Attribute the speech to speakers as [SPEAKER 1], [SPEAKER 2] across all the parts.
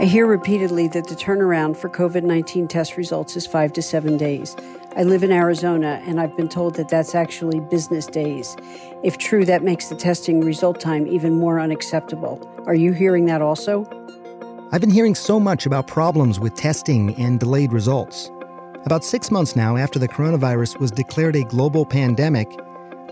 [SPEAKER 1] I hear repeatedly that the turnaround for COVID-19 test results is 5 to 7 days. I live in Arizona and I've been told that that's actually business days. If true, that makes the testing result time even more unacceptable. Are you hearing that also?
[SPEAKER 2] I've been hearing so much about problems with testing and delayed results. About six months now after the coronavirus was declared a global pandemic,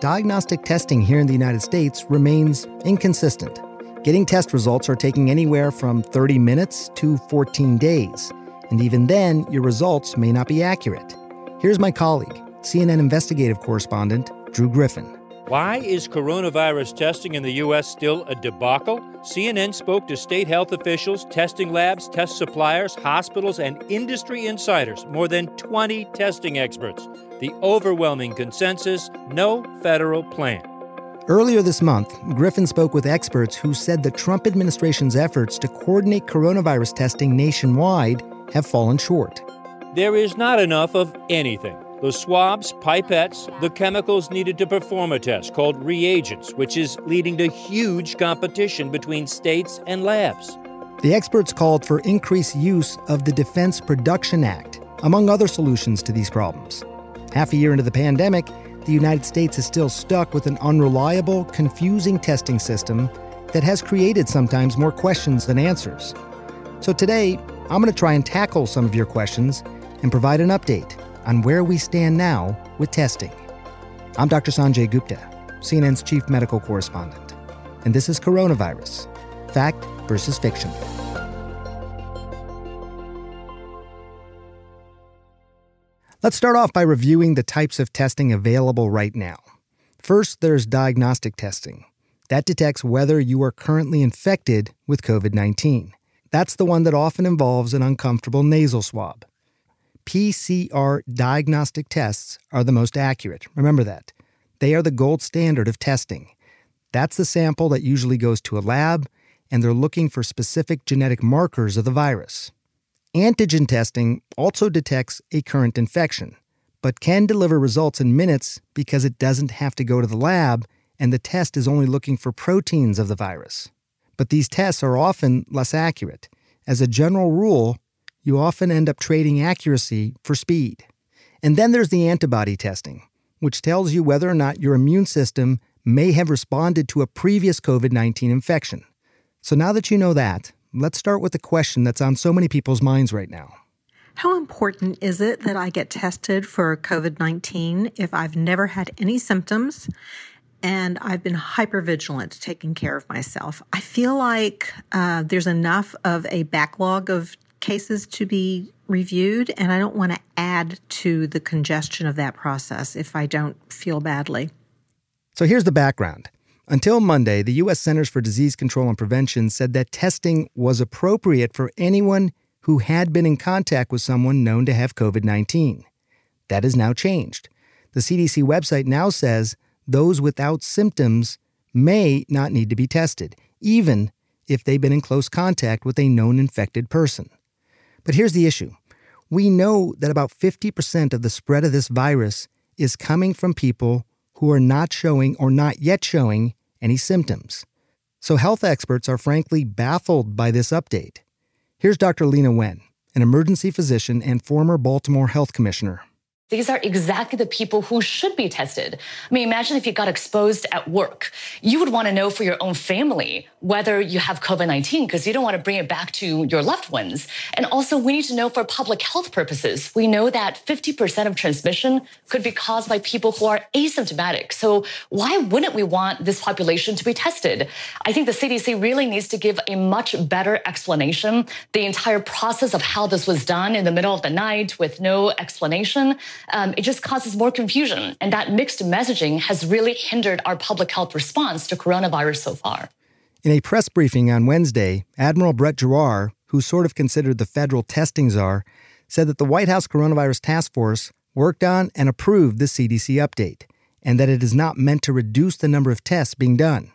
[SPEAKER 2] diagnostic testing here in the United States remains inconsistent. Getting test results are taking anywhere from 30 minutes to 14 days, and even then, your results may not be accurate. Here's my colleague, CNN investigative correspondent Drew Griffin.
[SPEAKER 3] Why is coronavirus testing in the U.S. still a debacle? CNN spoke to state health officials, testing labs, test suppliers, hospitals, and industry insiders, more than 20 testing experts. The overwhelming consensus no federal plan.
[SPEAKER 2] Earlier this month, Griffin spoke with experts who said the Trump administration's efforts to coordinate coronavirus testing nationwide have fallen short.
[SPEAKER 3] There is not enough of anything. The swabs, pipettes, the chemicals needed to perform a test called reagents, which is leading to huge competition between states and labs.
[SPEAKER 2] The experts called for increased use of the Defense Production Act, among other solutions to these problems. Half a year into the pandemic, the United States is still stuck with an unreliable, confusing testing system that has created sometimes more questions than answers. So today, I'm going to try and tackle some of your questions and provide an update on where we stand now with testing. I'm Dr. Sanjay Gupta, CNN's chief medical correspondent, and this is Coronavirus Fact versus Fiction. Let's start off by reviewing the types of testing available right now. First, there's diagnostic testing. That detects whether you are currently infected with COVID 19. That's the one that often involves an uncomfortable nasal swab. PCR diagnostic tests are the most accurate. Remember that. They are the gold standard of testing. That's the sample that usually goes to a lab, and they're looking for specific genetic markers of the virus. Antigen testing also detects a current infection, but can deliver results in minutes because it doesn't have to go to the lab and the test is only looking for proteins of the virus. But these tests are often less accurate. As a general rule, you often end up trading accuracy for speed. And then there's the antibody testing, which tells you whether or not your immune system may have responded to a previous COVID 19 infection. So now that you know that, let's start with the question that's on so many people's minds right now.
[SPEAKER 4] How important is it that I get tested for COVID 19 if I've never had any symptoms and I've been hyper vigilant taking care of myself? I feel like uh, there's enough of a backlog of cases to be reviewed, and I don't want to add to the congestion of that process if I don't feel badly.
[SPEAKER 2] So here's the background. Until Monday, the U.S. Centers for Disease Control and Prevention said that testing was appropriate for anyone who had been in contact with someone known to have COVID 19. That has now changed. The CDC website now says those without symptoms may not need to be tested, even if they've been in close contact with a known infected person. But here's the issue we know that about 50% of the spread of this virus is coming from people who are not showing or not yet showing any symptoms. So health experts are frankly baffled by this update. Here's Dr. Leana Wen, an emergency physician and former Baltimore health commissioner.
[SPEAKER 5] These are exactly the people who should be tested. I mean, imagine if you got exposed at work. You would want to know for your own family whether you have COVID 19 because you don't want to bring it back to your loved ones. And also, we need to know for public health purposes. We know that 50% of transmission could be caused by people who are asymptomatic. So, why wouldn't we want this population to be tested? I think the CDC really needs to give a much better explanation. The entire process of how this was done in the middle of the night with no explanation um, it just causes more confusion. And that mixed messaging has really hindered our public health response to coronavirus so far.
[SPEAKER 2] In a press briefing on Wednesday, Admiral Brett Giroir, who's sort of considered the federal testing czar, said that the White House Coronavirus Task Force worked on and approved the CDC update, and that it is not meant to reduce the number of tests being done.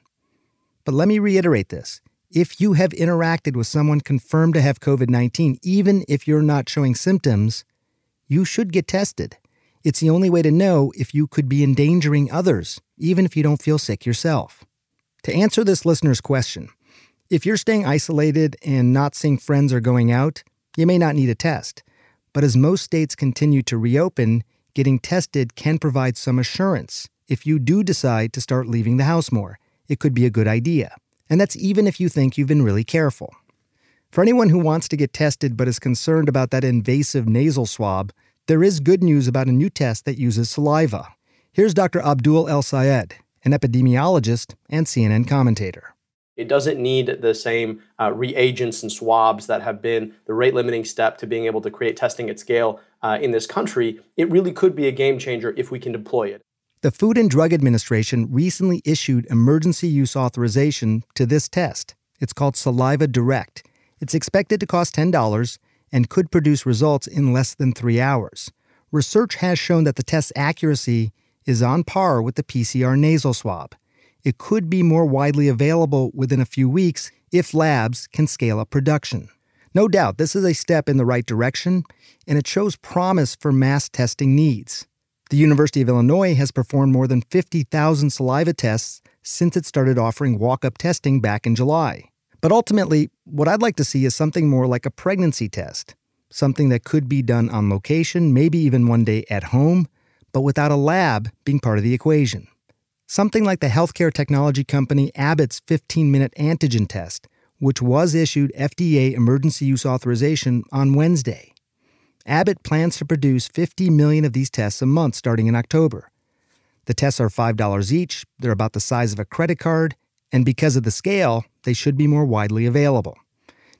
[SPEAKER 2] But let me reiterate this. If you have interacted with someone confirmed to have COVID 19, even if you're not showing symptoms, you should get tested. It's the only way to know if you could be endangering others, even if you don't feel sick yourself. To answer this listener's question, if you're staying isolated and not seeing friends or going out, you may not need a test. But as most states continue to reopen, getting tested can provide some assurance. If you do decide to start leaving the house more, it could be a good idea. And that's even if you think you've been really careful. For anyone who wants to get tested but is concerned about that invasive nasal swab, there is good news about a new test that uses saliva. Here's Dr. Abdul El Sayed, an epidemiologist and CNN commentator.
[SPEAKER 6] It doesn't need the same uh, reagents and swabs that have been the rate limiting step to being able to create testing at scale uh, in this country. It really could be a game changer if we can deploy it.
[SPEAKER 2] The Food and Drug Administration recently issued emergency use authorization to this test. It's called Saliva Direct. It's expected to cost $10 and could produce results in less than three hours. Research has shown that the test's accuracy is on par with the PCR nasal swab it could be more widely available within a few weeks if labs can scale up production. No doubt, this is a step in the right direction, and it shows promise for mass testing needs. The University of Illinois has performed more than 50,000 saliva tests since it started offering walk up testing back in July. But ultimately, what I'd like to see is something more like a pregnancy test, something that could be done on location, maybe even one day at home, but without a lab being part of the equation something like the healthcare technology company Abbott's 15 minute antigen test, which was issued FDA emergency use authorization on Wednesday. Abbott plans to produce 50 million of these tests a month starting in October. The tests are $5 each, they're about the size of a credit card, and because of the scale, they should be more widely available.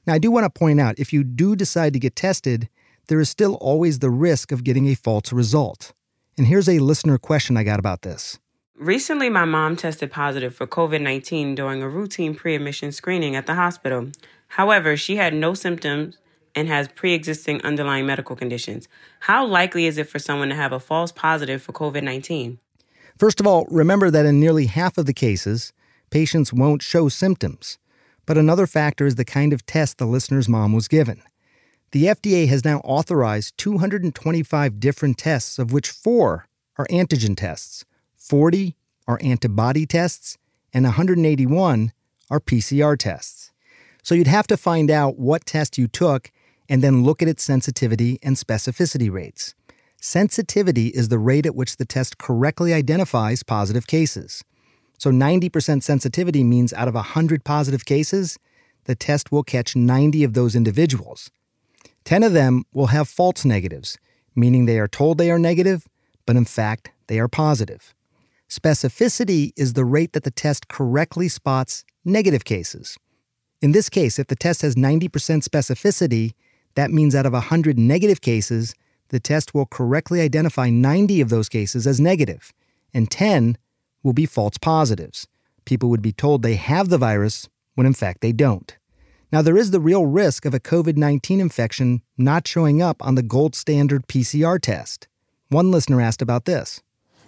[SPEAKER 2] Now, I do want to point out if you do decide to get tested, there is still always the risk of getting a false result. And here's a listener question I got about this.
[SPEAKER 7] Recently, my mom tested positive for COVID 19 during a routine pre admission screening at the hospital. However, she had no symptoms and has pre existing underlying medical conditions. How likely is it for someone to have a false positive for COVID 19?
[SPEAKER 2] First of all, remember that in nearly half of the cases, patients won't show symptoms. But another factor is the kind of test the listener's mom was given. The FDA has now authorized 225 different tests, of which four are antigen tests. 40 are antibody tests, and 181 are PCR tests. So you'd have to find out what test you took and then look at its sensitivity and specificity rates. Sensitivity is the rate at which the test correctly identifies positive cases. So 90% sensitivity means out of 100 positive cases, the test will catch 90 of those individuals. 10 of them will have false negatives, meaning they are told they are negative, but in fact, they are positive. Specificity is the rate that the test correctly spots negative cases. In this case, if the test has 90% specificity, that means out of 100 negative cases, the test will correctly identify 90 of those cases as negative, and 10 will be false positives. People would be told they have the virus when in fact they don't. Now, there is the real risk of a COVID 19 infection not showing up on the gold standard PCR test. One listener asked about this.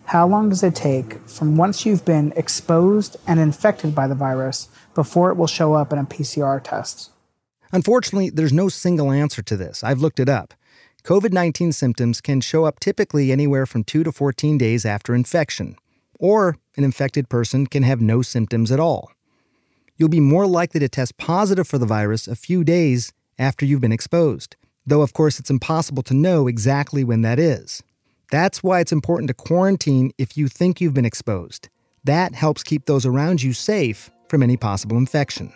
[SPEAKER 8] How long does it take from once you've been exposed and infected by the virus before it will show up in a PCR test?
[SPEAKER 2] Unfortunately, there's no single answer to this. I've looked it up. COVID 19 symptoms can show up typically anywhere from 2 to 14 days after infection, or an infected person can have no symptoms at all. You'll be more likely to test positive for the virus a few days after you've been exposed, though, of course, it's impossible to know exactly when that is. That's why it's important to quarantine if you think you've been exposed. That helps keep those around you safe from any possible infection.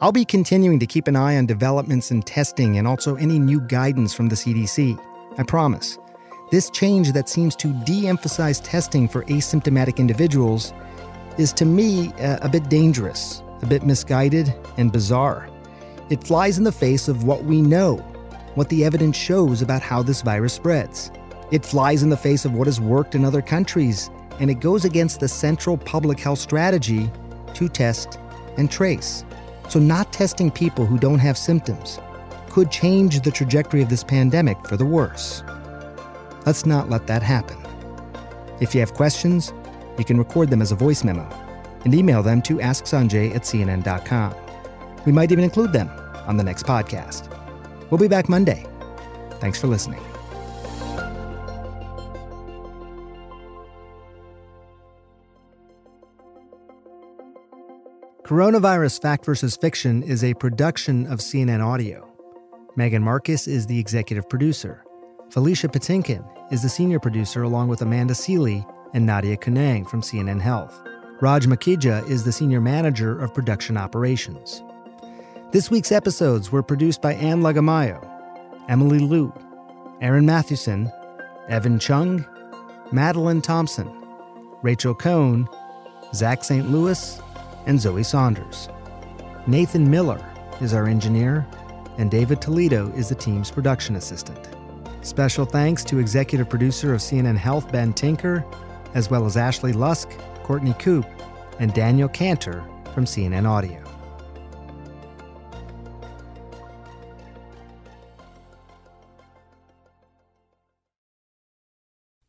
[SPEAKER 2] I'll be continuing to keep an eye on developments in testing and also any new guidance from the CDC. I promise. This change that seems to de emphasize testing for asymptomatic individuals is to me a, a, bit dangerous, a bit misguided, and bizarre. It flies in the face of what we know what the evidence shows about how this virus spreads. It flies in the face of what has worked in other countries, and it goes against the central public health strategy to test and trace. So, not testing people who don't have symptoms could change the trajectory of this pandemic for the worse. Let's not let that happen. If you have questions, you can record them as a voice memo and email them to asksanjay at cnn.com. We might even include them on the next podcast. We'll be back Monday. Thanks for listening. Coronavirus Fact versus Fiction is a production of CNN Audio. Megan Marcus is the executive producer. Felicia Patinkin is the senior producer, along with Amanda Sealy and Nadia Kounang from CNN Health. Raj Makhija is the senior manager of production operations. This week's episodes were produced by Anne Lagamayo, Emily Liu, Aaron Mathewson, Evan Chung, Madeline Thompson, Rachel Cohn, Zach St. Louis, and Zoe Saunders. Nathan Miller is our engineer, and David Toledo is the team's production assistant. Special thanks to executive producer of CNN Health, Ben Tinker, as well as Ashley Lusk, Courtney Coop, and Daniel Cantor from CNN Audio.